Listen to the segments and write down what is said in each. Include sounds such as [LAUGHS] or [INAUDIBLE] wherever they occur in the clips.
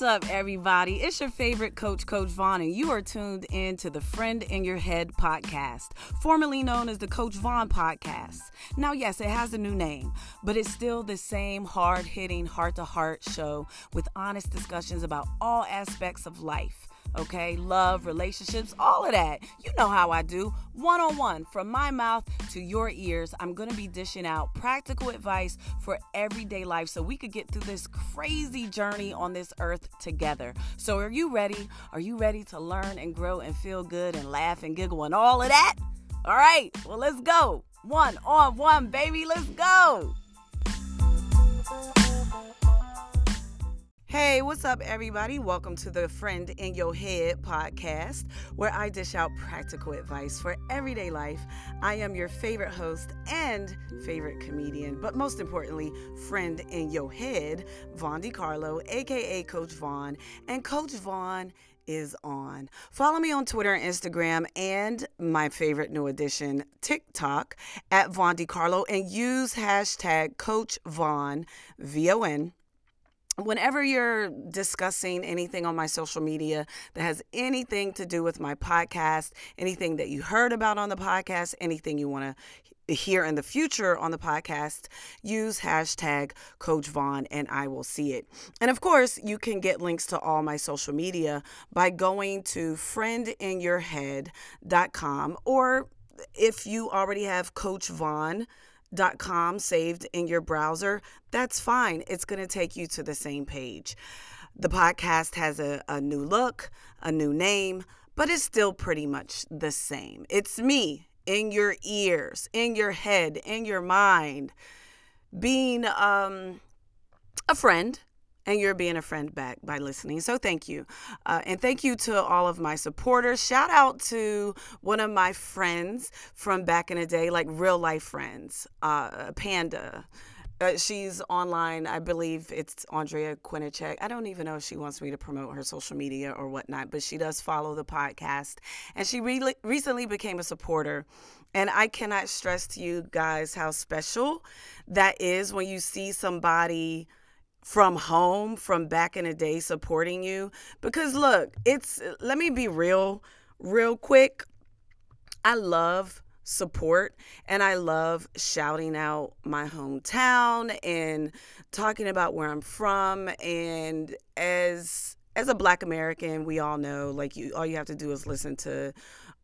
What's up, everybody? It's your favorite coach, Coach Von, and you are tuned in to the Friend in Your Head podcast, formerly known as the Coach Von podcast. Now, yes, it has a new name, but it's still the same hard hitting, heart to heart show with honest discussions about all aspects of life okay? Love, relationships, all of that. You know how I do. One on one, from my mouth to your ears, I'm gonna be dishing out practical advice for everyday life so we could get through this crazy journey on this earth together. So, are you ready? Are you ready to learn and grow and feel good and laugh and giggle and all of that? All right, well, let's go. One on one, baby, let's go. Hey, what's up, everybody? Welcome to the Friend in Your Head podcast, where I dish out practical advice for everyday life. I am your favorite host and favorite comedian, but most importantly, friend in your head, Von Decarlo, aka Coach Von. And Coach Von is on. Follow me on Twitter and Instagram and my favorite new addition, TikTok, at Von Decarlo, and use hashtag Coach Von, V O N whenever you're discussing anything on my social media that has anything to do with my podcast, anything that you heard about on the podcast, anything you want to hear in the future on the podcast, use hashtag Coach Von and I will see it. And of course, you can get links to all my social media by going to friendinyourhead.com or if you already have Coach Von com saved in your browser, that's fine. It's going to take you to the same page. The podcast has a, a new look, a new name, but it's still pretty much the same. It's me in your ears, in your head, in your mind, being um, a friend and you're being a friend back by listening. So thank you. Uh, and thank you to all of my supporters. Shout out to one of my friends from back in the day, like real life friends, uh, Panda. Uh, she's online. I believe it's Andrea Quinichek. I don't even know if she wants me to promote her social media or whatnot, but she does follow the podcast. And she re- recently became a supporter. And I cannot stress to you guys how special that is when you see somebody from home from back in the day supporting you? Because look it's let me be real real quick. I love support and i love shouting out my hometown and talking about where i'm from. And as as a black american we all know like you all you have to do is listen to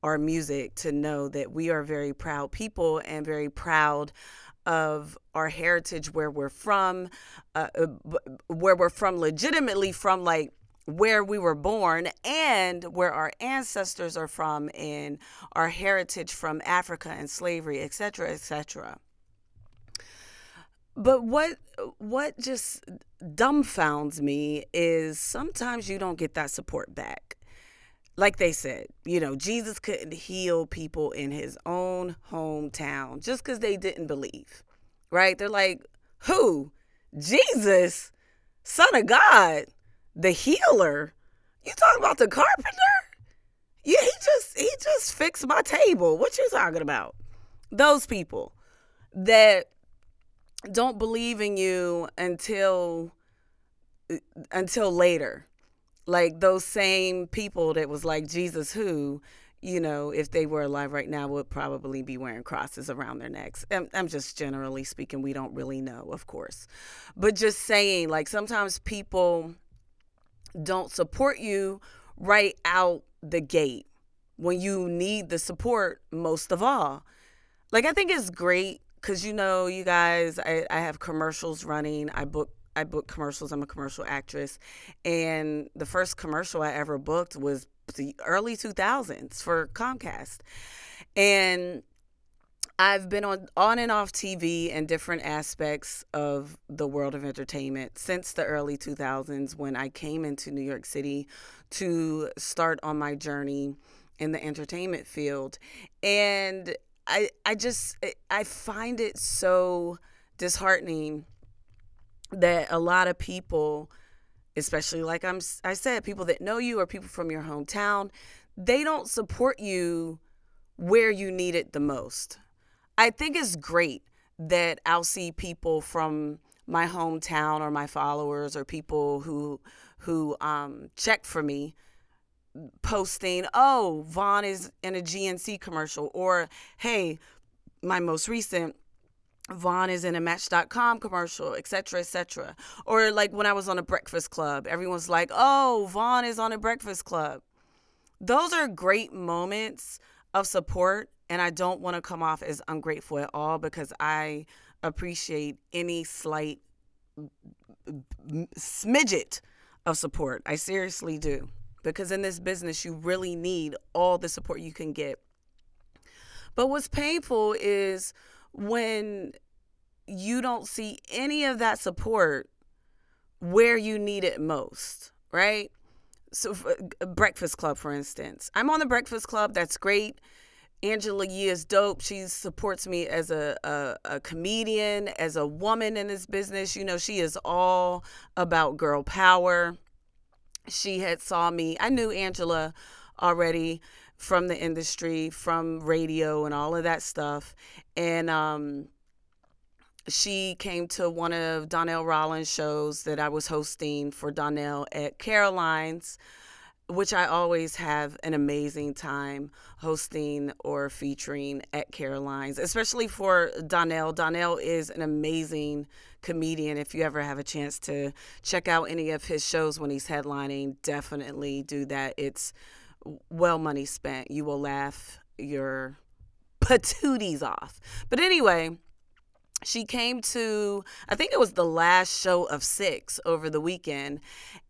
our music to know that we are very proud people and very proud of our heritage, where we're from, uh, uh where we're from legitimately from like where we were born and where our ancestors are from and our heritage from Africa and slavery, etc., etc. But what what just dumbfounds me is sometimes you don't get that support back. Like they said, you know, Jesus couldn't heal people in his own hometown just because they didn't believe right? They're like, who? Jesus, Son of God, the healer. You talking about the carpenter? Yeah, he just he just fixed my table. What you talking about? Those people that don't believe in you until until later. Like those same people that was like Jesus who you know, if they were alive right now, would probably be wearing crosses around their necks. I'm, I'm just generally speaking, we don't really know, of course. But just saying, like, sometimes people don't support you right out the gate when you need the support most of all. Like, I think it's great because, you know, you guys, I, I have commercials running. I book I book commercials. I'm a commercial actress. And the first commercial I ever booked was the early 2000s for Comcast. And I've been on on and off TV and different aspects of the world of entertainment since the early 2000s when I came into New York City to start on my journey in the entertainment field. And I I just I find it so disheartening that a lot of people especially like I'm I said people that know you or people from your hometown, they don't support you where you need it the most. I think it's great that I'll see people from my hometown or my followers or people who who um, checked for me posting, oh, Von is in a GNC commercial, or hey, my most recent, Von is in a Match.com commercial, etc., etc. Or like when I was on a Breakfast Club, everyone's like, oh, Von is on a Breakfast Club. Those are great moments of support, and I don't want to come off as ungrateful at all because I appreciate any slight smidget of support. I seriously do because in this business, you really need all the support you can get. But what's painful is when you don't see any of that support where you need it most, right? So, uh, Breakfast Club, for instance, I'm on the Breakfast Club. That's great. Angela Yee is dope. She supports me as a, a, a, comedian, as a woman in this business. You know, she is all about girl power she had saw me. I knew Angela already from the industry, from radio and all of that stuff. And um, she came to one of Donnell Rawlings' shows that I was hosting for Donnell at Caroline's which I always have an amazing time hosting or featuring at Caroline's, especially for Donnell. Donnell is an amazing comedian. If you ever have a chance to check out any of his shows when he's headlining, definitely do that. It's well money spent. You will laugh your [LAUGHS] patooties off. But anyway, she came to i think it was the last show of six over the weekend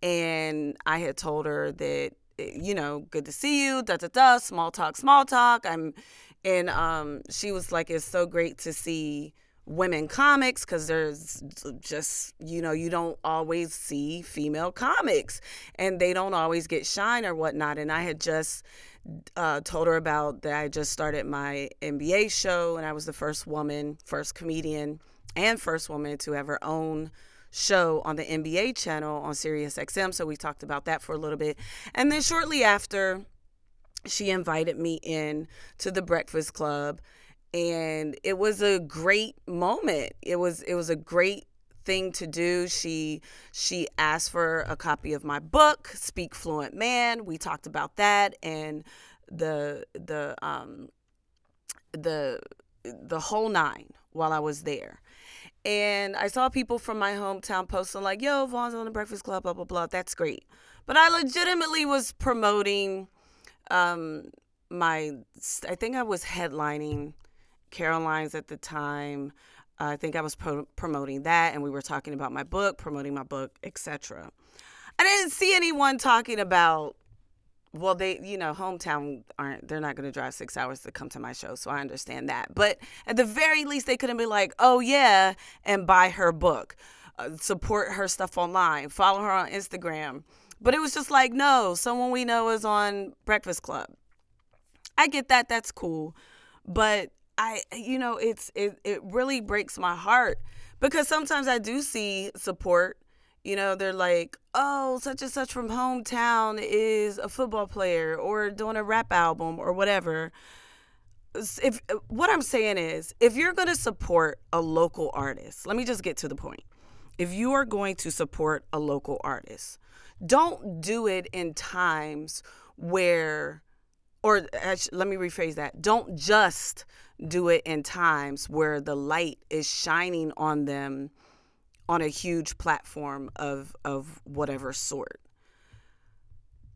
and i had told her that you know good to see you da da da small talk small talk i'm and um she was like it's so great to see women comics because there's just you know you don't always see female comics and they don't always get shine or whatnot and i had just uh, told her about that I just started my NBA show and I was the first woman, first comedian, and first woman to ever own show on the NBA channel on Sirius XM. So we talked about that for a little bit. And then shortly after, she invited me in to the Breakfast Club and it was a great moment. It was it was a great thing to do. She she asked for a copy of my book, Speak Fluent Man. We talked about that and the the um the the whole nine while I was there. And I saw people from my hometown posting like, "Yo, Von's on the Breakfast Club, blah blah blah." That's great. But I legitimately was promoting um my I think I was headlining Caroline's at the time. I think I was pro- promoting that, and we were talking about my book, promoting my book, etc. I didn't see anyone talking about. Well, they, you know, hometown aren't. They're not going to drive six hours to come to my show, so I understand that. But at the very least, they couldn't be like, "Oh yeah," and buy her book, uh, support her stuff online, follow her on Instagram. But it was just like, no, someone we know is on Breakfast Club. I get that. That's cool, but I you know it's it it really breaks my heart because sometimes I do see support you know they're like oh such and such from hometown is a football player or doing a rap album or whatever. If uh, what I'm saying is if you're going to support a local artist let me just get to the point. If you are going to support a local artist don't do it in times where or let me rephrase that. Don't just do it in times where the light is shining on them on a huge platform of of whatever sort.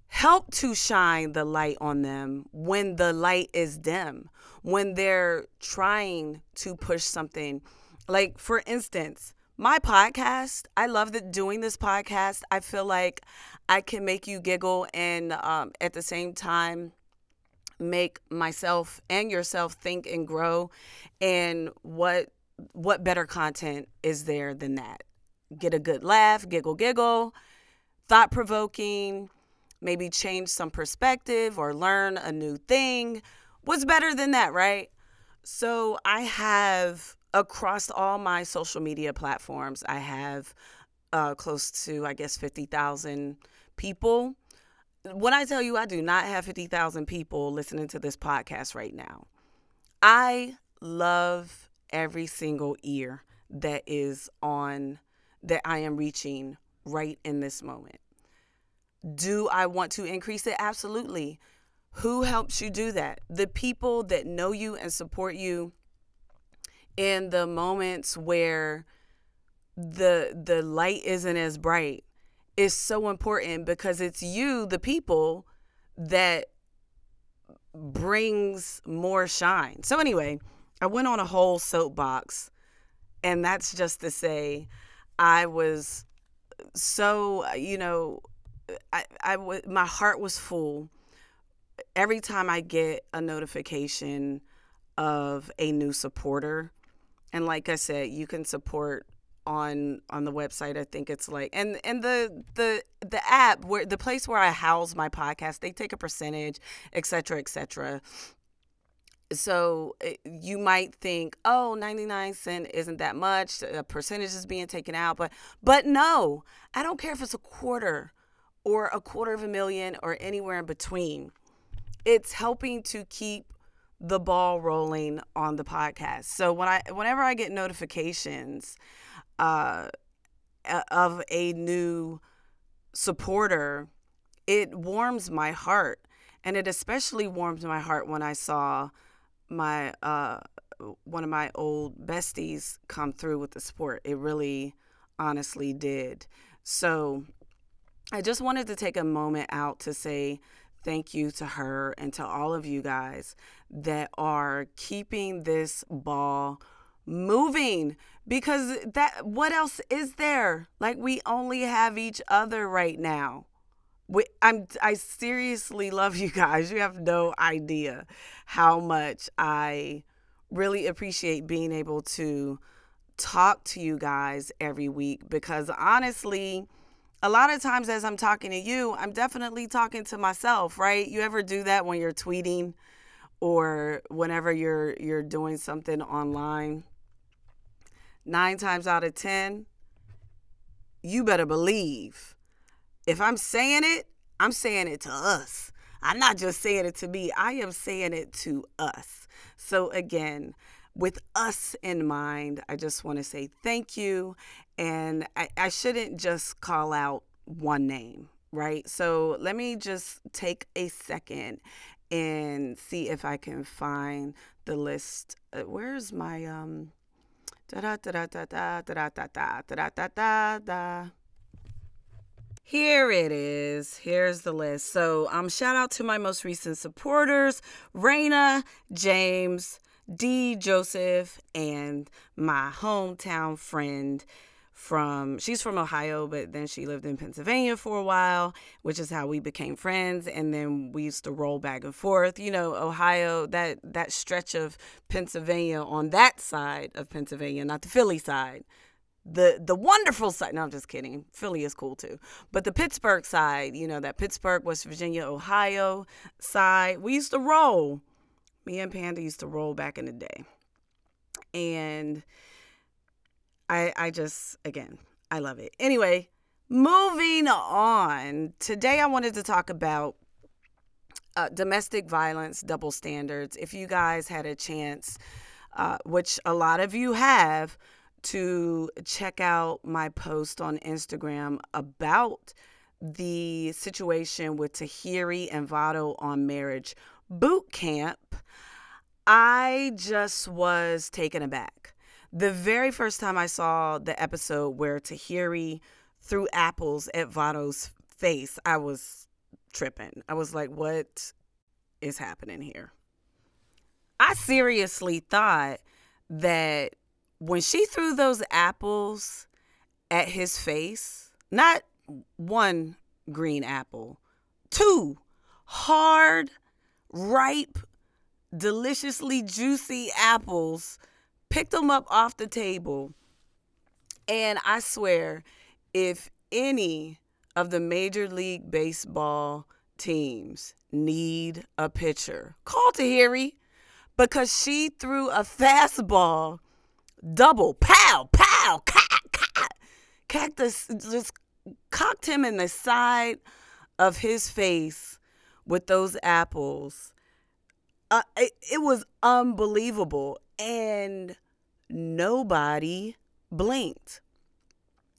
Help to shine the light on them when the light is dim when they're trying to push something. Like for instance my podcast i love that doing this podcast. I feel like i can make you giggle and um, at the same time make myself and yourself think and grow and what what better content is there than that? Get a good laugh giggle giggle thought provoking maybe change some perspective or learn a new thing. What's better than that right? So i have across all my social media platforms i have uh, close to i guess 50000 people when I tell you I do not have 50,000 people listening to this podcast right now, I love every single ear that is on, that I am reaching right in this moment. Do I want to increase it? Absolutely. Who helps you do that? The people that know you and support you in the moments where the the light isn't as bright is so important because it's you the people that brings more shine. So anyway, I went on a whole soapbox and that's just to say I was so you know I I w- my heart was full every time I get a notification of a new supporter and like I said you can support on on the website i think it's like and and the the the app where the place where i house my podcast they take a percentage et cetera et cetera. So eh, you might think oh 99 cent isn't that much a percentage is being taken out but but no i don't care if it's a quarter or a quarter of a million or anywhere in between. It's helping to keep the ball rolling on the podcast. So when i whenever i get notifications uh, of a new supporter, it warms my heart. And it especially warms my heart when I saw my uh, one of my old besties come through with the support. It really honestly did. So I just wanted to take a moment out to say thank you to her and to all of you guys that are keeping this ball moving because that what else is there like we only have each other right now we, I'm I seriously love you guys. You have no idea how much I really appreciate being able to talk to you guys every week because honestly, a lot of times as I'm talking to you, I'm definitely talking to myself, right? You ever do that when you're tweeting or whenever you're you're doing something online? Nine times out of 10, you better believe if I'm saying it, I'm saying it to us. I'm not just saying it to me, I am saying it to us. So, again, with us in mind, I just want to say thank you. And I, I shouldn't just call out one name, right? So, let me just take a second and see if I can find the list. Uh, where's my um Here it is. Here's the list. So, um, shout out to my most recent supporters, Raina, James, D, Joseph, and my hometown friend, from she's from Ohio, but then she lived in Pennsylvania for a while, which is how we became friends. And then we used to roll back and forth. You know, Ohio, that that stretch of Pennsylvania on that side of Pennsylvania, not the Philly side. The the wonderful side. No, I'm just kidding. Philly is cool too. But the Pittsburgh side, you know, that Pittsburgh, West Virginia, Ohio side, we used to roll. Me and Panda used to roll back in the day. And I I just again, I love it. Anyway, moving on. Today I wanted to talk about uh, domestic violence double standards. If you guys had a chance, uh, which a lot of you have, to check out my post on Instagram about the situation with Tahiry and Vado on marriage boot camp, I just was taken aback. The very first time I saw the episode where Tahiry threw apples at Vado's face, I was tripping. I was like, what is happening here? I seriously thought that when she threw those apples at his face, not one green apple, two hard, ripe, deliciously juicy apples picked them up off the table. And I swear, if any of the Major League Baseball teams need a pitcher, call Tahiry because she threw a fastball double, pow, pow, cock, cock. Cactus just cocked him in the side of his face with those apples. Uh, it, it was unbelievable and nobody blinked.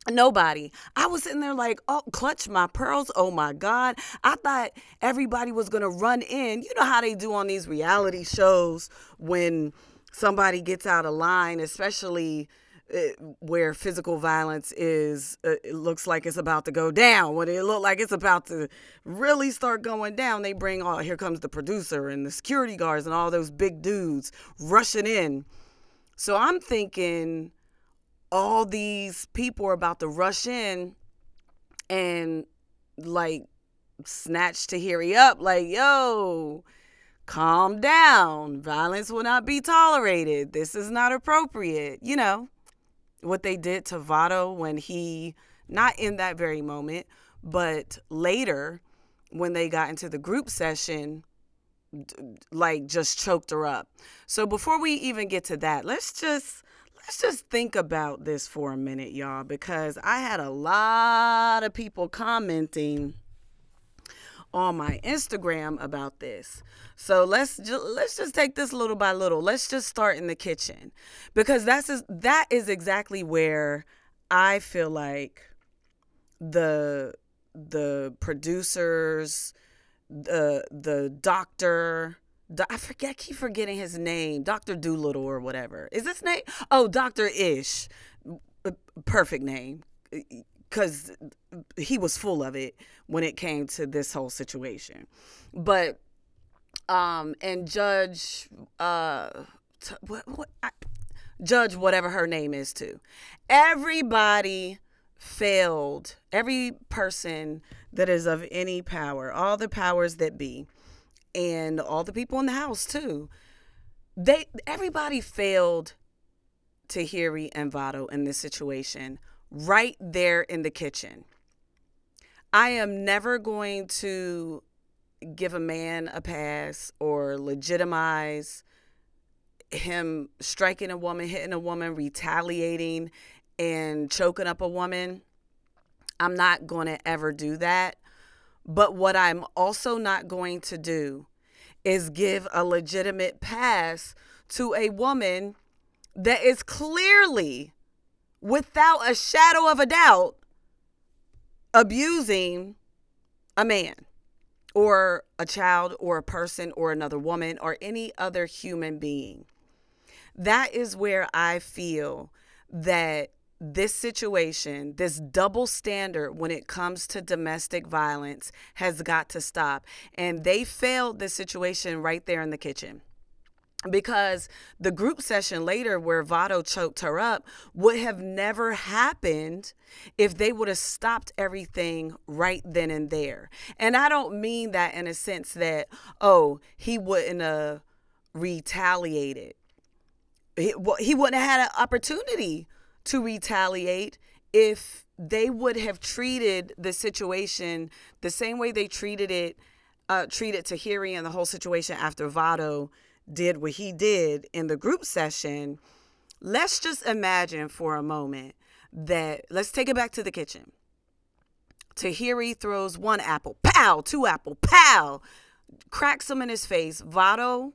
Nobody. I was sitting there like, oh, clutch my pearls. Oh my God. I thought everybody was going to run in. You know how they do on these reality shows when somebody gets out of line, especially where physical violence is, uh, it looks like it's about to go down. When it look like it's about to really start going down, they bring all, here comes the producer and the security guards and all those big dudes rushing in. So I'm thinking, all these people are about to rush in and like snatch Tahiry up, like, yo, calm down. Violence will not be tolerated. This is not appropriate. You know, what they did to Vado when he, not in that very moment, but later when they got into the group session, like just choked her up. So before we even get to that, let's just let's just think about this for a minute, y'all, because I had a lot of people commenting on my Instagram about this. So let's just let's just take this little by little. Let's just start in the kitchen because that's just, that is exactly where I feel like the the producers, the the doctor, I forget, I keep forgetting his name, Doctor Dolittle or whatever. Is this name? Oh, Doctor Ish, perfect name, because he was full of it when it came to this whole situation. But um, and Judge, uh, what, what, I, Judge, whatever her name is, too. Everybody failed. Every person that is of any power, all the powers that be and all the people in the house too. They everybody failed Tahiry and Vado in this situation right there in the kitchen. I am never going to give a man a pass or legitimize him striking a woman, hitting a woman, retaliating, and choking up a woman. I'm not going to ever do that. But what I'm also not going to do is give a legitimate pass to a woman that is clearly, without a shadow of a doubt, abusing a man or a child or a person or another woman or any other human being. That is where I feel that this situation, this double standard when it comes to domestic violence has got to stop. And they failed this situation right there in the kitchen. Because the group session later, where Vado choked her up, would have never happened if they would have stopped everything right then and there. And I don't mean that in a sense that, oh, he wouldn't have retaliated. He, wouldn't have had an opportunity to retaliate if they would have treated the situation the same way they treated it, uh, treated Tahiry and the whole situation after Vado did what he did in the group session. Let's just imagine for a moment that, let's take it back to the kitchen. Tahiry throws one apple, pow, two apple, pow, cracks him in his face. Vado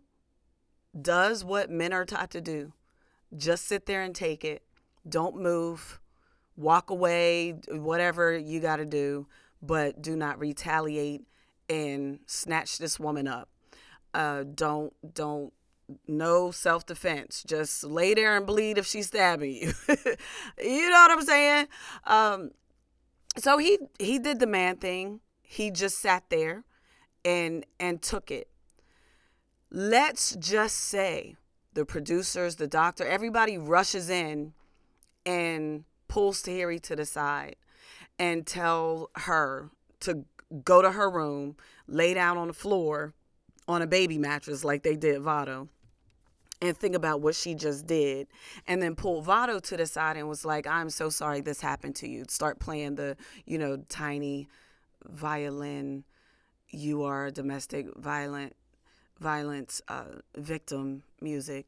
does what men are taught to do just sit there and take it don't move, walk away, whatever you got to do, but do not retaliate and snatch this woman up. Uh, don't don't no self defense. Just lay there and bleed if she's stabbing you. [LAUGHS] you know what I'm saying? Um, so he he did the man thing. He just sat there and and took it. Let's just say the producers, the doctor, everybody rushes in and pulls Tahiry to the side and tell her to go to her room, lay down on the floor on a baby mattress like they did Vado and think about what she just did and then pull Vado to the side and was like I'm so sorry this happened to you start playing the you know tiny violin you are a domestic violent violence uh, victim music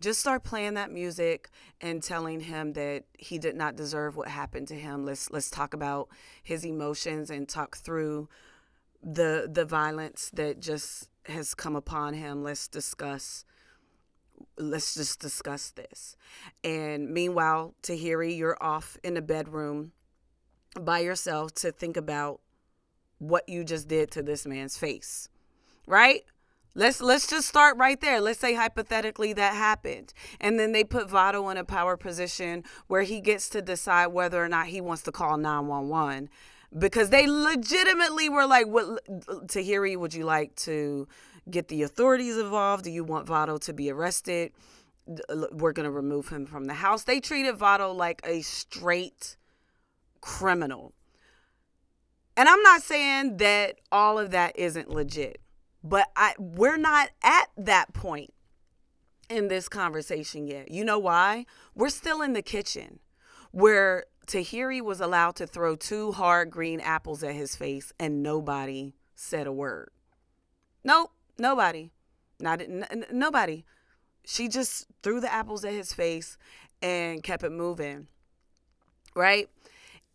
just start playing that music and telling him that he did not deserve what happened to him. Let's let's talk about his emotions and talk through the the violence that just has come upon him. Let's discuss let's just discuss this. And meanwhile, Tahiry, you're off in the bedroom by yourself to think about what you just did to this man's face. Right? Let's let's just start right there. Let's say hypothetically that happened. And then they put Vado in a power position where he gets to decide whether or not he wants to call 911 because they legitimately were like what Tahiry would you like to get the authorities involved? Do you want Vado to be arrested? We're going to remove him from the house. They treated Vado like a straight criminal. And I'm not saying that all of that isn't legit. But I we're not at that point in this conversation yet. You know why? We're still in the kitchen where Tahiry was allowed to throw two hard green apples at his face and nobody said a word. Nope, nobody. Not n- nobody. She just threw the apples at his face and kept it moving. Right?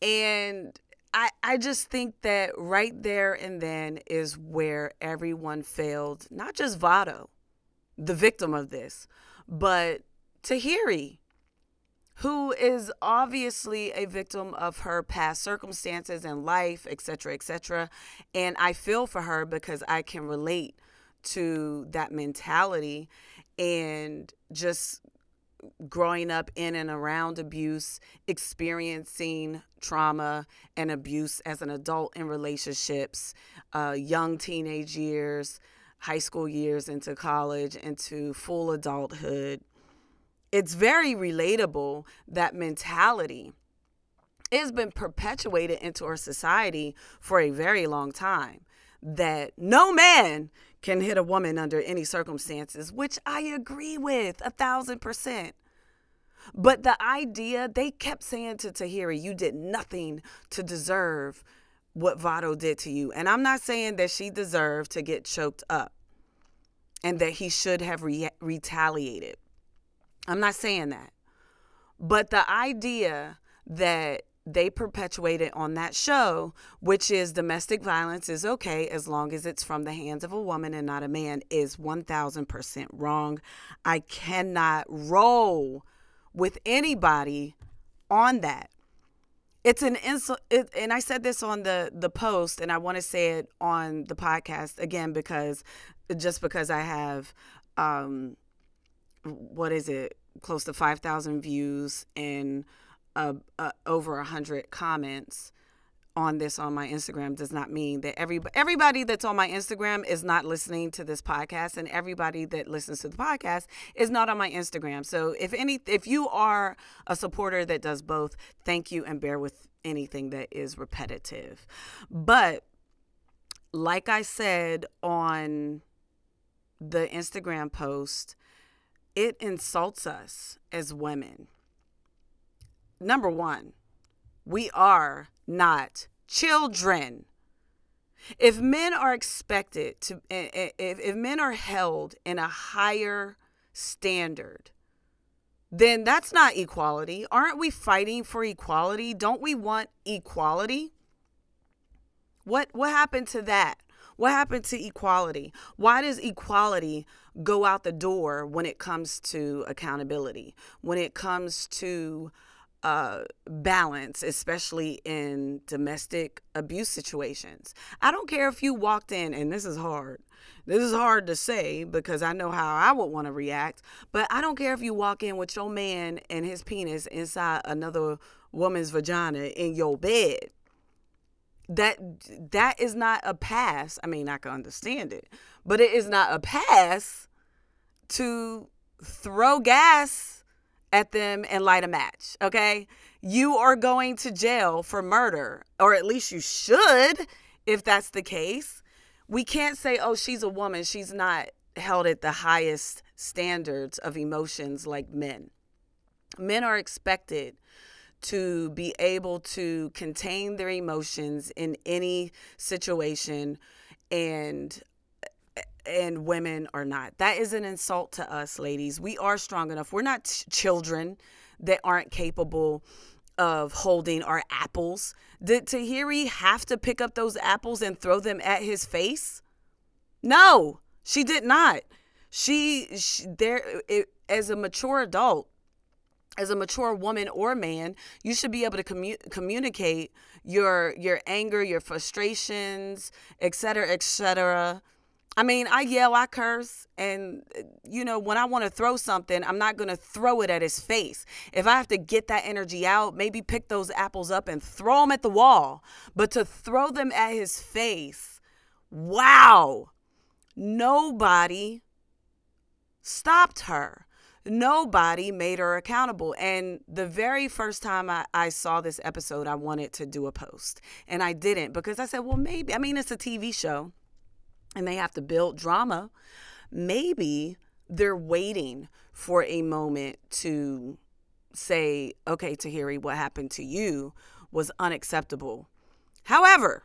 And I, I just think that right there and then is where everyone failed, not just Vado, the victim of this, but Tahiry, who is obviously a victim of her past circumstances and life, etc., etc. And I feel for her because I can relate to that mentality and just growing up in and around abuse, experiencing trauma and abuse as an adult in relationships, uh, young teenage years, high school years into college, into full adulthood. It's very relatable, that mentality. It's been perpetuated into our society for a very long time that no man can hit a woman under any circumstances, which I agree with a thousand percent. But the idea, they kept saying to Tahiry, you did nothing to deserve what Vado did to you. And I'm not saying that she deserved to get choked up and that he should have re- retaliated. I'm not saying that. But the idea that they perpetuated on that show, which is domestic violence is okay as long as it's from the hands of a woman and not a man, is 1000% wrong. I cannot roll with anybody on that. It's an insult, it, and I said this on the the post, and I want to say it on the podcast again because just because I have, um, what is it, close to five thousand views and uh, uh, over a hundred comments on this on my Instagram does not mean that every everybody that's on my Instagram is not listening to this podcast and everybody that listens to the podcast is not on my Instagram. So if any if you are a supporter that does both, thank you and bear with anything that is repetitive. But like I said on the Instagram post, it insults us as women number one, we are not children. If men are expected to, if, if men are held in a higher standard, then that's not equality. Aren't we fighting for equality? Don't we want equality? What what happened to that? What happened to equality? Why does equality go out the door when it comes to accountability? When it comes to uh, balance, especially in domestic abuse situations. I don't care if you walked in, and this is hard. This is hard to say because I know how I would want to react, but I don't care if you walk in with your man and his penis inside another woman's vagina in your bed. That that is not a pass. I mean, I can understand it, but it is not a pass to throw gas at them and light a match, okay? You are going to jail for murder, or at least you should if that's the case. We can't say, oh, she's a woman. She's not held at the highest standards of emotions like men. Men are expected to be able to contain their emotions in any situation and and women are not. That is an insult to us, ladies. We are strong enough. We're not children that aren't capable of holding our apples. Did Tahiry have to pick up those apples and throw them at his face? No, she did not. She, she there it, as a mature adult, as a mature woman or man, you should be able to commu- communicate your your anger, your frustrations, et cetera, et cetera. I mean, I yell, I curse, and you know, when I want to throw something, I'm not going to throw it at his face. If I have to get that energy out, maybe pick those apples up and throw them at the wall. But to throw them at his face, wow. Nobody stopped her nobody made her accountable. And the very first time I, I saw this episode, I wanted to do a post. And I didn't because I said, well, maybe, I mean, it's a TV show and they have to build drama. Maybe they're waiting for a moment to say, okay, Tahiry, what happened to you was unacceptable. However,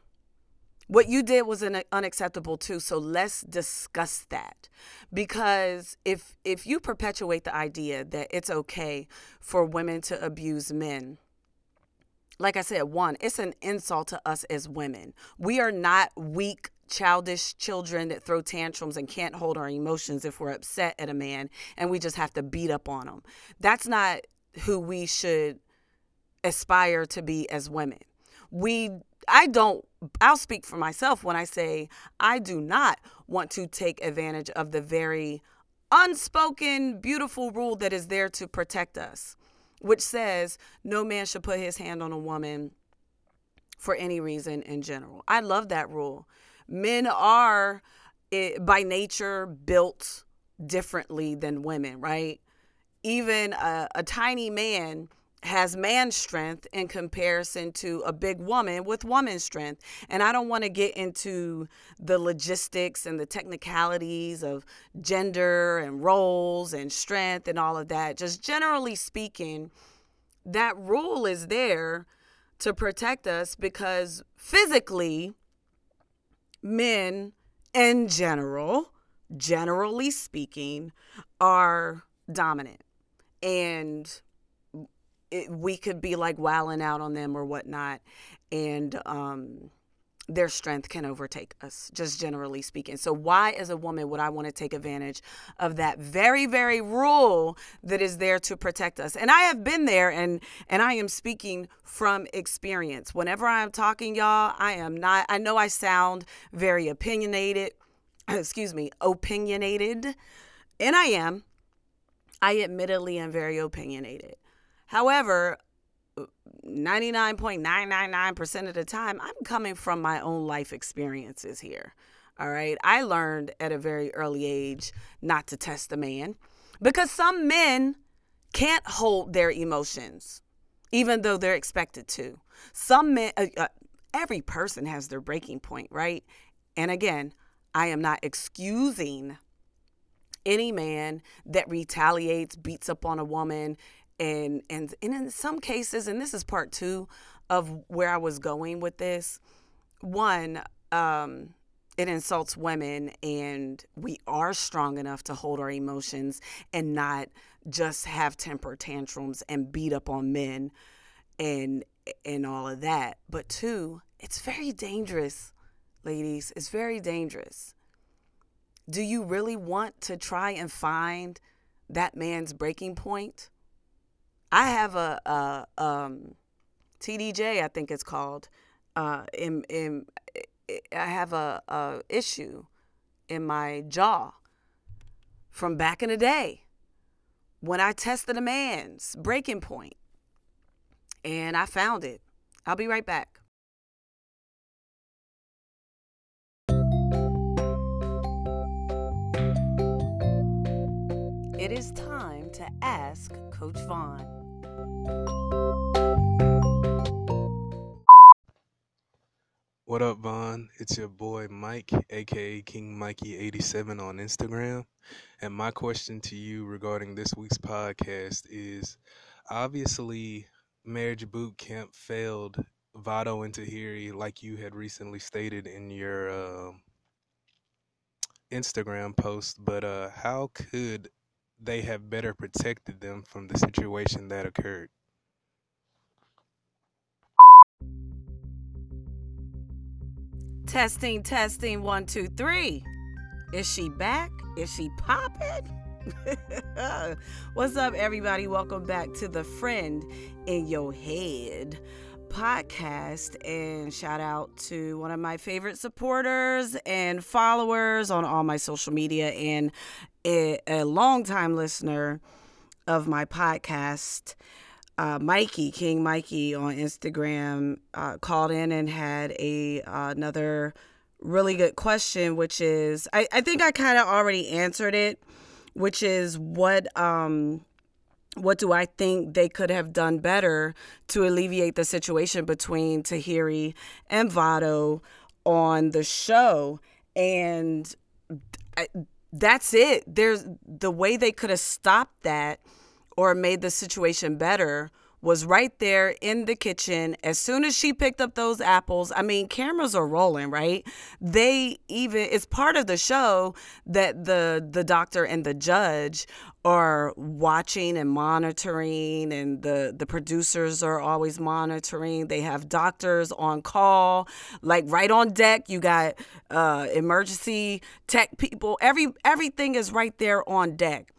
what you did was an unacceptable too so let's discuss that. Because if if you perpetuate the idea that it's okay for women to abuse men like i said one it's an insult to us as women. We are not weak childish children that throw tantrums and can't hold our emotions if we're upset at a man and we just have to beat up on them that's not who we should aspire to be as women. We I don't I'll speak for myself when I say I do not want to take advantage of the very unspoken beautiful rule that is there to protect us, which says no man should put his hand on a woman for any reason in general. I love that rule. Men are eh, by nature built differently than women, right? Even a, a tiny man has man strength in comparison to a big woman with woman strength. And I don't want to get into the logistics and the technicalities of gender and roles and strength and all of that. Just generally speaking, that rule is there to protect us because physically, men in general, generally speaking, are dominant. And it, we could be like wilding out on them or whatnot, and um, their strength can overtake us, just generally speaking. So, why, as a woman, would I want to take advantage of that very, very rule that is there to protect us? And I have been there, and and I am speaking from experience. Whenever I am talking, y'all, I am not. I know I sound very opinionated. [CLEARS THROAT] Excuse me, opinionated, and I am. I admittedly am very opinionated. However, 99.999% of the time, I'm coming from my own life experiences here. All right. I learned at a very early age not to test a man because some men can't hold their emotions, even though they're expected to. Some men, uh, uh, every person has their breaking point, right? And again, I am not excusing any man that retaliates, beats up on a woman, and and and in some cases and this is part two of where i was going with this one um it insults women and we are strong enough to hold our emotions and not just have temper tantrums and beat up on men and and all of that. But two it's very dangerous ladies. It's very dangerous. Do you really want to try and find that man's breaking point I have a, a um, TDJ, I think it's called. Uh, in, in, I have a, a issue in my jaw from back in the day when I tested a man's breaking point, and I found it. I'll be right back. It is time to ask Coach Von. What up, Von? It's your boy Mike, aka King Mikey87 on Instagram. And my question to you regarding this week's podcast is obviously, Marriage Boot Camp failed Vado and Tahiry, like you had recently stated in your uh, Instagram post. But uh, how could they have better protected them from the situation that occurred? Testing, testing, one, two, three. Is she back? Is she popping? [LAUGHS] What's up, everybody? Welcome back to the Friend in Your Head podcast. And shout out to one of my favorite supporters and followers on all my social media and a, a longtime listener of my podcast. Uh, Mikey King Mikey on Instagram uh, called in and had a uh, another really good question, which is I, I think I kind of already answered it, which is what um what do I think they could have done better to alleviate the situation between Tahiry and Vado on the show? And I, that's it. There's the way they could have stopped that or made the situation better was right there in the kitchen as soon as she picked up those apples. I mean, cameras are rolling, right? They even it's part of the show that the the doctor and the judge are watching and monitoring and the the producers are always monitoring. They have doctors on call, like right on deck. You got uh emergency tech people. Every everything is right there on deck.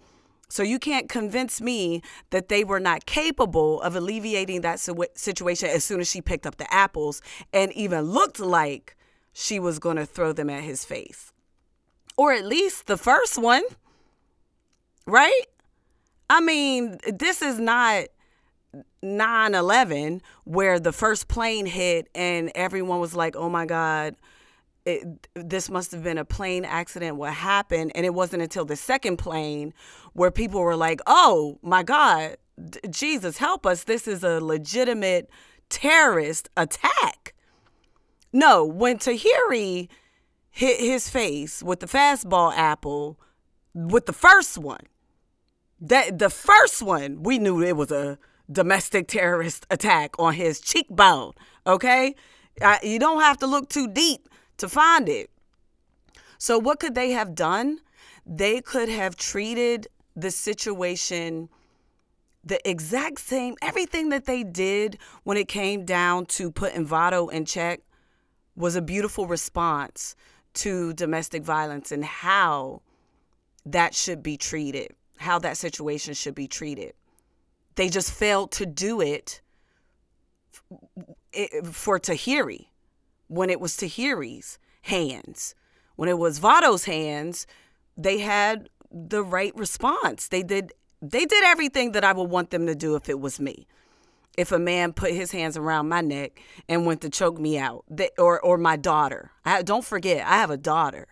So you can't convince me that they were not capable of alleviating that situation as soon as she picked up the apples and even looked like she was going to throw them at his face. Or at least the first one. Right? I mean, this is not 9 11 where the first plane hit and everyone was like, oh my God, it, this must have been a plane accident. What happened? And it wasn't until the second plane where people were like, oh my God, D- Jesus, help us. This is a legitimate terrorist attack. No, when Tahiry hit his face with the fastball apple, with the first one, that the first one, we knew it was a domestic terrorist attack on his cheekbone. Okay, uh, you don't have to look too deep to find it. So, what could they have done? They could have treated the situation the exact same, everything that they did when it came down to putting Vado in check was a beautiful response to domestic violence and how that should be treated, how that situation should be treated. They just failed to do it for Tahiry when it was Tahiry's hands. When it was Vado's hands, they had the right response. They did they did everything that I would want them to do if it was me. If a man put his hands around my neck and went to choke me out, they, or or my daughter. I, don't forget, I have a daughter.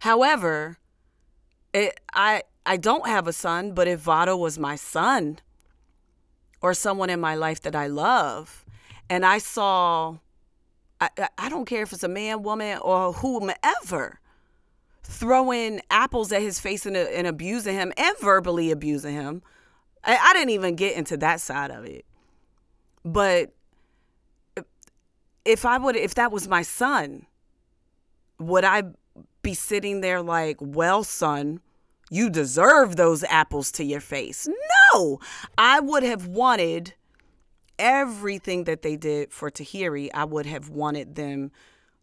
However, it, I I don't have a son, but if Vado was my son or someone in my life that I love, and I saw I, I don't care if it's a man, woman, or whomever throwing apples at his face and, and abusing him and verbally abusing him. I, I didn't even get into that side of it. But if I would, if that was my son, would I be sitting there like, well, son, you deserve those apples to your face? No, I would have wanted everything that they did for Tahiry, I would have wanted them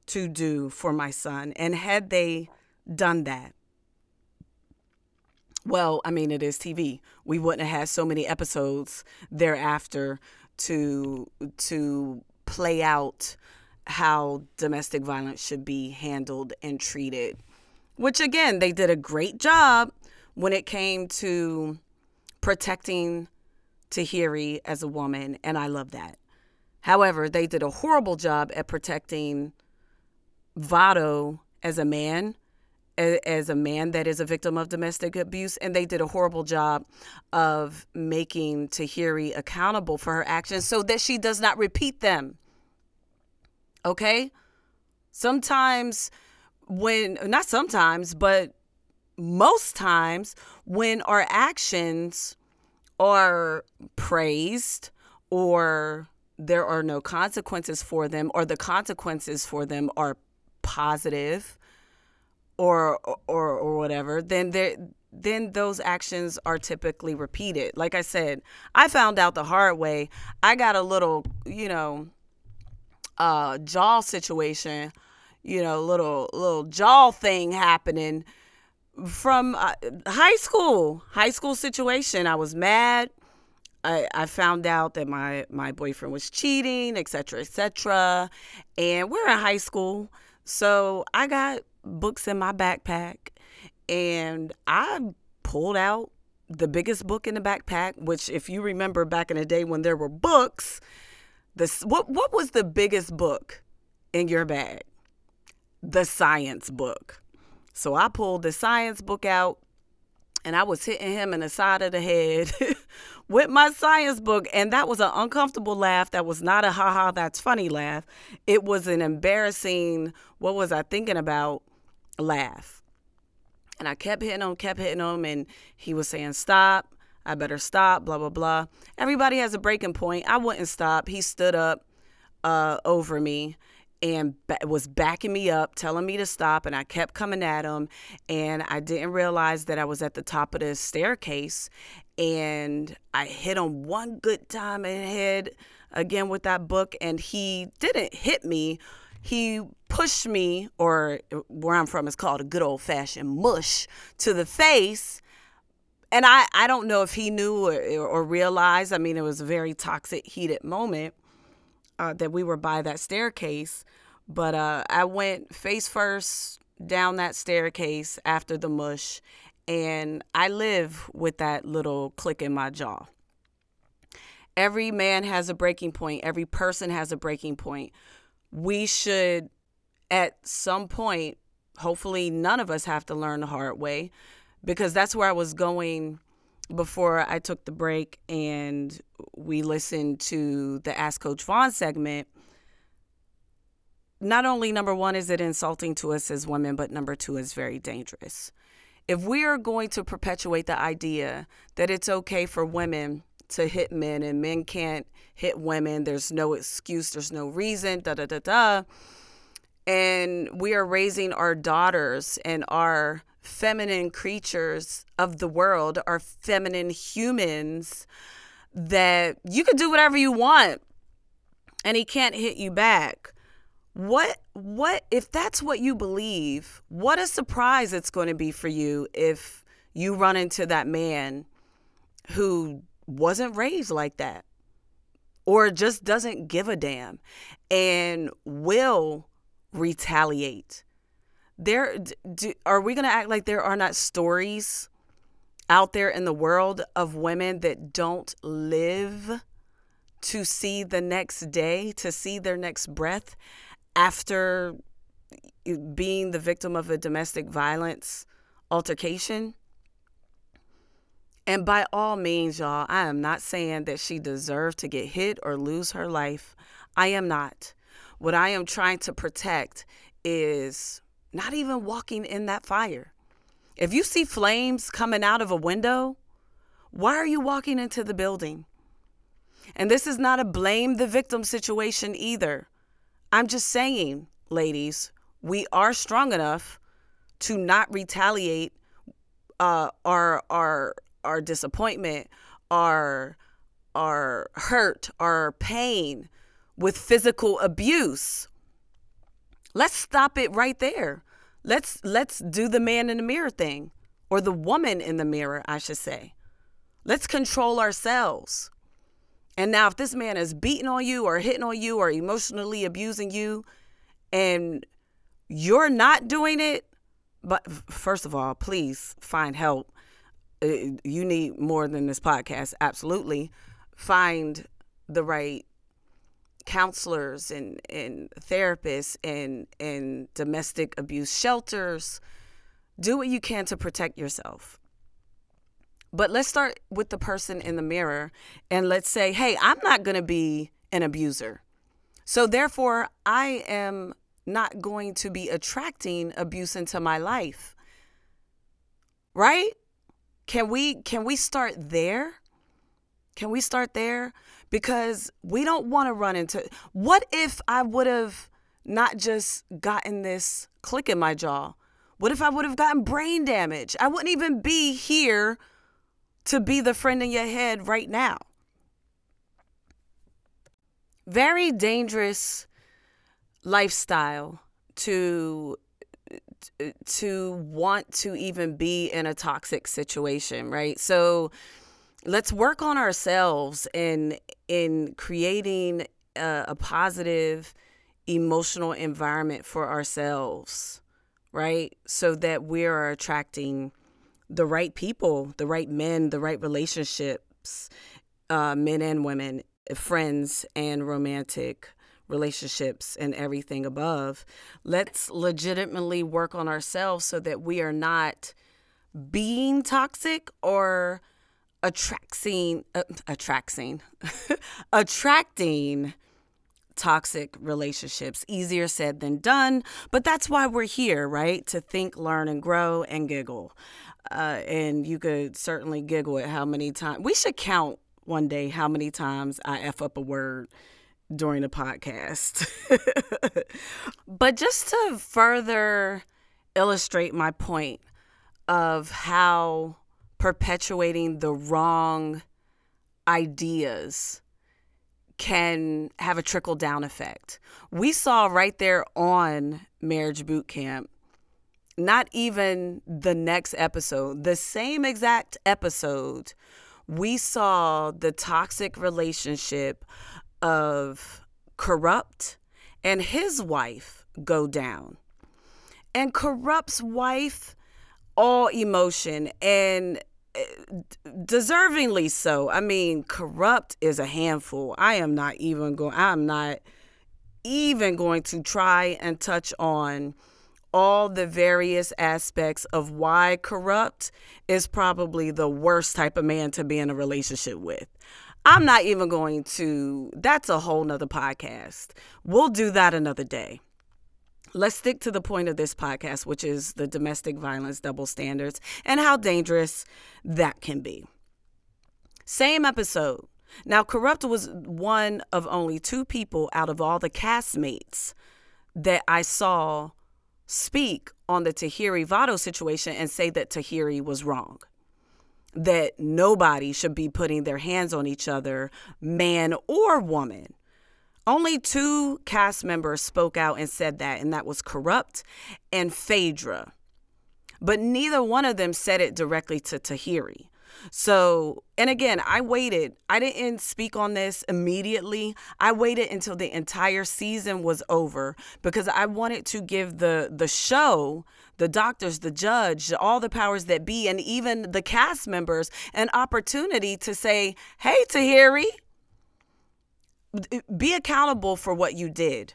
to do for my son. And had they done that, well, I mean, it is TV. We wouldn't have had so many episodes thereafter to to play out how domestic violence should be handled and treated. Which again, they did a great job when it came to protecting Tahiry as a woman, and I love that. However, they did a horrible job at protecting Vado as a man, as a man that is a victim of domestic abuse, and they did a horrible job of making Tahiry accountable for her actions so that she does not repeat them. Okay? Sometimes, when, not sometimes, but most times, when our actions are praised or there are no consequences for them or the consequences for them are positive or or or whatever then there then those actions are typically repeated. Like i said i found out the hard way. I got a little you know uh jaw situation you know little little jaw thing happening from uh, high school, high school situation. I was mad. I, I found out that my my boyfriend was cheating, etc., etc. And we're in high school, so I got books in my backpack, and I pulled out the biggest book in the backpack. Which, if you remember back in the day when there were books, this what what was the biggest book in your bag? The science book. So I pulled the science book out and I was hitting him in the side of the head [LAUGHS] with my science book. And that was an uncomfortable laugh. That was not a haha, that's funny laugh. It was an embarrassing, what was I thinking about laugh. And I kept hitting him, kept hitting him. And he was saying, stop. I better stop, blah, blah, blah. Everybody has a breaking point. I wouldn't stop. He stood up uh, over me and was backing me up, telling me to stop, and I kept coming at him. And I didn't realize that I was at the top of the staircase, and I hit him one good time in the head again with that book, and he didn't hit me. He pushed me, or where I'm from, it's called a good old fashioned mush, to the face. And I, I don't know if he knew or, or realized. I mean, it was a very toxic, heated moment uh, that we were by that staircase. But uh, I went face first down that staircase after the mush, and I live with that little click in my jaw. Every man has a breaking point, every person has a breaking point. We should, at some point, hopefully, none of us have to learn the hard way because that's where I was going before I took the break and we listened to the Ask Coach Von segment, not only number one is it insulting to us as women, but number two is very dangerous. If we are going to perpetuate the idea that it's okay for women to hit men and men can't hit women, there's no excuse, there's no reason, da da da da. And we are raising our daughters and our feminine creatures of the world are feminine humans that you can do whatever you want and he can't hit you back. What what if that's what you believe what a surprise it's going to be for you if you run into that man who wasn't raised like that or just doesn't give a damn and will retaliate there are we going to act like there are not stories out there in the world of women that don't live to see the next day, to see their next breath after being the victim of a domestic violence altercation? And by all means, y'all, I am not saying that she deserved to get hit or lose her life. I am not. What I am trying to protect is not even walking in that fire. If you see flames coming out of a window, why are you walking into the building? And this is not a blame the victim situation either. I'm just saying, ladies, we are strong enough to not retaliate uh, our our our disappointment, our our hurt, our pain with physical abuse. Let's stop it right there. Let's let's do the man in the mirror thing or the woman in the mirror, I should say. Let's control ourselves. And now if this man is beating on you or hitting on you or emotionally abusing you and you're not doing it, but first of all, please find help. Uh, you need more than this podcast, absolutely. Find the right counselors and, and therapists and, and domestic abuse shelters. Do what you can to protect yourself. But let's start with the person in the mirror and let's say, hey, I'm not going to be an abuser. So therefore, I am not going to be attracting abuse into my life. Right? Can we can we start there? Can we start there? because we don't want to run into what if I would have not just gotten this click in my jaw? What if I would have gotten brain damage? I wouldn't even be here to be the friend in your head right now. Very dangerous lifestyle to to want to even be in a toxic situation, right? So let's work on ourselves in in creating a, a positive emotional environment for ourselves, right? So that we are attracting the right people, the right men, the right relationships, uh, men and women, friends and romantic relationships and everything above. Let's legitimately work on ourselves so that we are not being toxic or attracting uh, attracting [LAUGHS] attracting toxic relationships. Easier said than done but that's why we're here right? To think learn and grow and giggle. Uh, and you could certainly giggle at how many times we should count one day how many times i f up a word during a podcast. [LAUGHS] But just to further illustrate my point of how perpetuating the wrong ideas can have a trickle down effect. We saw right there on Marriage Boot Camp, not even the next episode, the same exact episode, we saw the toxic relationship of Kurupt and his wife go down. And Kurupt's wife, all emotion and deservingly so. I mean, Kurupt is a handful. I am not even going I'm not even going to try and touch on all the various aspects of why Kurupt is probably the worst type of man to be in a relationship with. I'm not even going to that's a whole nother podcast. We'll do that another day let's stick to the point of this podcast, which is the domestic violence double standards and how dangerous that can be. Same episode. Now, Kurupt was one of only two people out of all the castmates that I saw speak on the Tahiry Vado situation and say that Tahiry was wrong. That nobody should be putting their hands on each other, man or woman. Only two cast members spoke out and said that, and that was Kurupt and Phaedra. But neither one of them said it directly to Tahiry. So, and again, I waited. I didn't speak on this immediately. I waited until the entire season was over because I wanted to give the the show, the doctors, the judge, all the powers that be and even the cast members an opportunity to say, "Hey Tahiry, be accountable for what you did.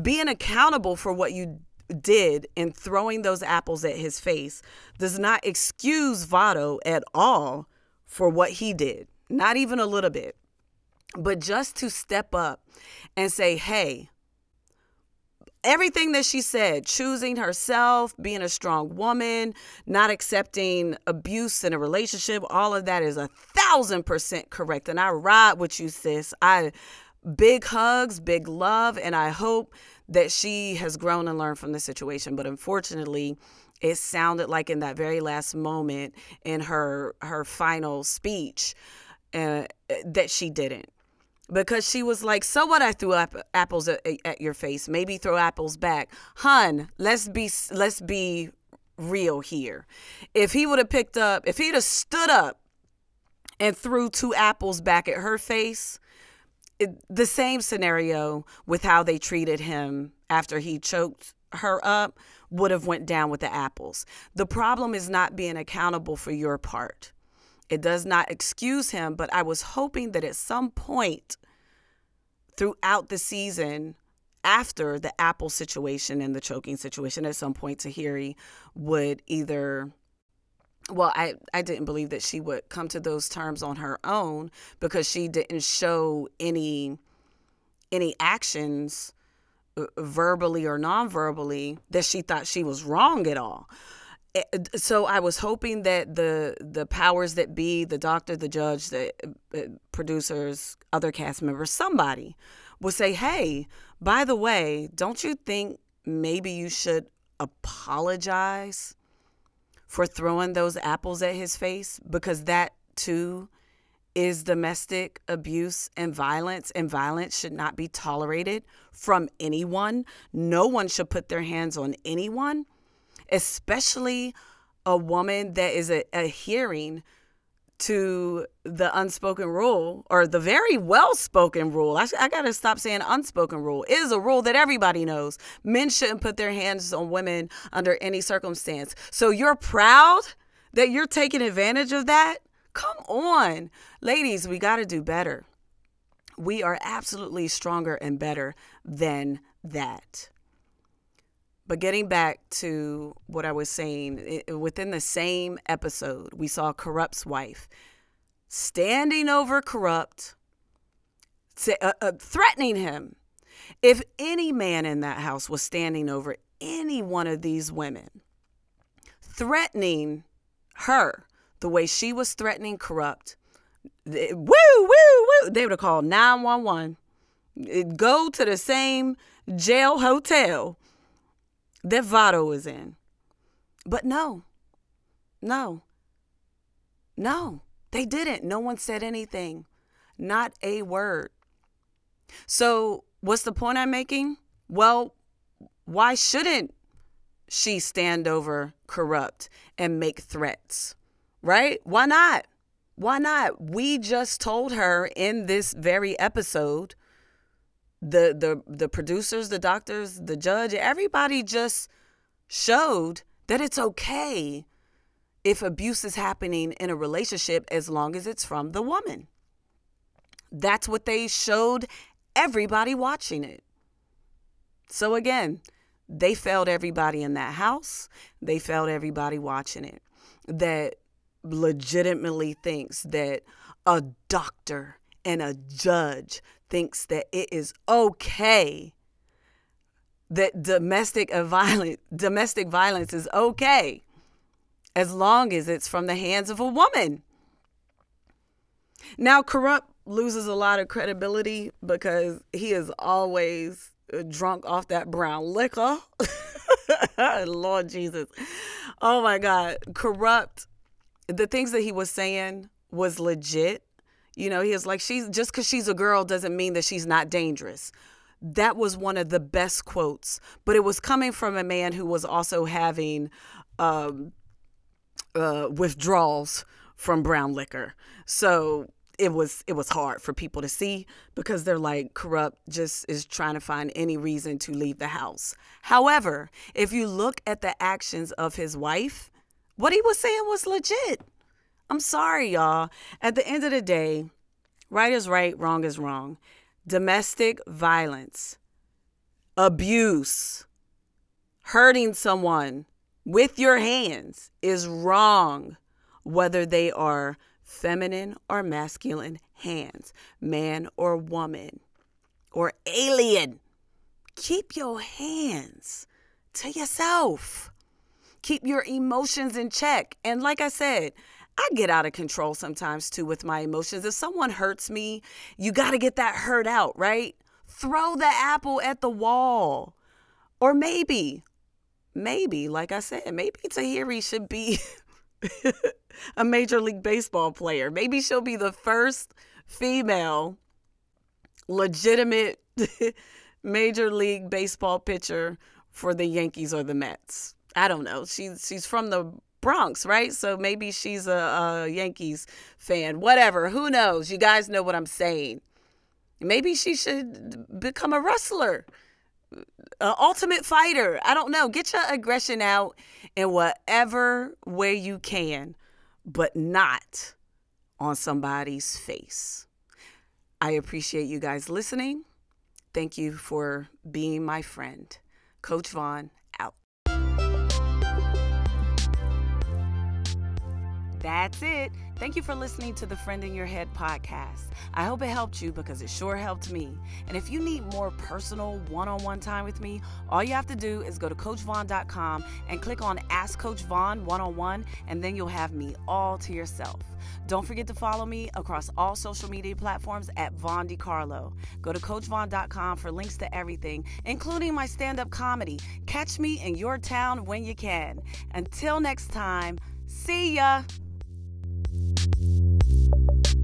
Being accountable for what you did in throwing those apples at his face does not excuse Vado at all for what he did, not even a little bit. But just to step up and say, hey, everything that she said, choosing herself, being a strong woman, not accepting abuse in a relationship, all of that is a thousand percent correct. And I ride with you, sis. I big hugs, big love, and I hope that she has grown and learned from the situation. But unfortunately, it sounded like in that very last moment in her her final speech uh, that she didn't because she was like, "So what? I threw ap- apples at, at your face. Maybe throw apples back, hun. Let's be let's be real here. If he would have picked up, if he'd have stood up and threw two apples back at her face." It, the same scenario with how they treated him after he choked her up would have went down with the apples. The problem is not being accountable for your part. It does not excuse him, but I was hoping that at some point throughout the season, after the Apple situation and the choking situation, at some point, Tahiry would either well I, I didn't believe that she would come to those terms on her own because she didn't show any any actions uh, verbally or non-verbally that she thought she was wrong at all so I was hoping that the the powers that be, the doctor, the judge, the uh, producers, other cast members, somebody would say, "Hey, by the way, don't you think maybe you should apologize for throwing those apples at his face because that too is domestic abuse and violence, and violence should not be tolerated from anyone. No one should put their hands on anyone." Especially a woman that is a, adhering to the unspoken rule or the very well spoken rule. I, I got to stop saying unspoken rule. It is a rule that everybody knows. Men shouldn't put their hands on women under any circumstance. So you're proud that you're taking advantage of that? Come on. Ladies, we got to do better. We are absolutely stronger and better than that. But getting back to what I was saying, it, within the same episode, we saw Kurupt's wife standing over Kurupt, uh, uh, threatening him. If any man in that house was standing over any one of these women, threatening her the way she was threatening Kurupt, woo, woo, woo, they would have called 911. Go to the same jail hotel that Vado is in. But no, no, no, they didn't. No one said anything, not a word. So, what's the point I'm making? Well, why shouldn't she stand over Kurupt and make threats? Right? Why not? Why not? We just told her in this very episode the the the producers, the doctors, the judge, everybody just showed that it's okay if abuse is happening in a relationship as long as it's from the woman. That's what they showed everybody watching it. So again, they failed everybody in that house. They failed everybody watching it that legitimately thinks that a doctor and a judge thinks that it is okay that domestic [LAUGHS] violence domestic violence is okay as long as it's from the hands of a woman. Now Kurupt loses a lot of credibility because he is always drunk off that brown liquor. [LAUGHS] Lord Jesus. Oh my God. Kurupt. the things that he was saying was legit you know, he was like, she's just because she's a girl doesn't mean that she's not dangerous. That was one of the best quotes, but it was coming from a man who was also having um, uh, withdrawals from brown liquor. So it was it was hard for people to see because they're like Kurupt just is trying to find any reason to leave the house. However, if you look at the actions of his wife, what he was saying was legit. I'm sorry, y'all. At the end of the day, right is right, wrong is wrong. Domestic violence, abuse, hurting someone with your hands is wrong, whether they are feminine or masculine hands, man or woman, or alien. Keep your hands to yourself. Keep your emotions in check. And like I said, I get out of control sometimes too with my emotions. If someone hurts me, you got to get that hurt out, right? Throw the apple at the wall. Or maybe, maybe, like I said, maybe Tahiry should be [LAUGHS] a Major League Baseball player. Maybe she'll be the first female legitimate [LAUGHS] Major League Baseball pitcher for the Yankees or the Mets. I don't know. She's she's from the Bronx, right? So maybe she's a, a Yankees fan. Whatever. Who knows? You guys know what I'm saying. Maybe she should become a wrestler, an ultimate fighter. I don't know. Get your aggression out in whatever way you can, but not on somebody's face. I appreciate you guys listening. Thank you for being my friend. Coach Von That's it. Thank you for listening to the Friend in Your Head podcast. I hope it helped you because it sure helped me. And if you need more personal one on one time with me, all you have to do is go to CoachVon.com and click on Ask Coach Von one on one, and then you'll have me all to yourself. Don't forget to follow me across all social media platforms at Von Decarlo. Go to CoachVon.com for links to everything, including my stand up comedy. Catch me in your town when you can. Until next time, see ya. Thank you.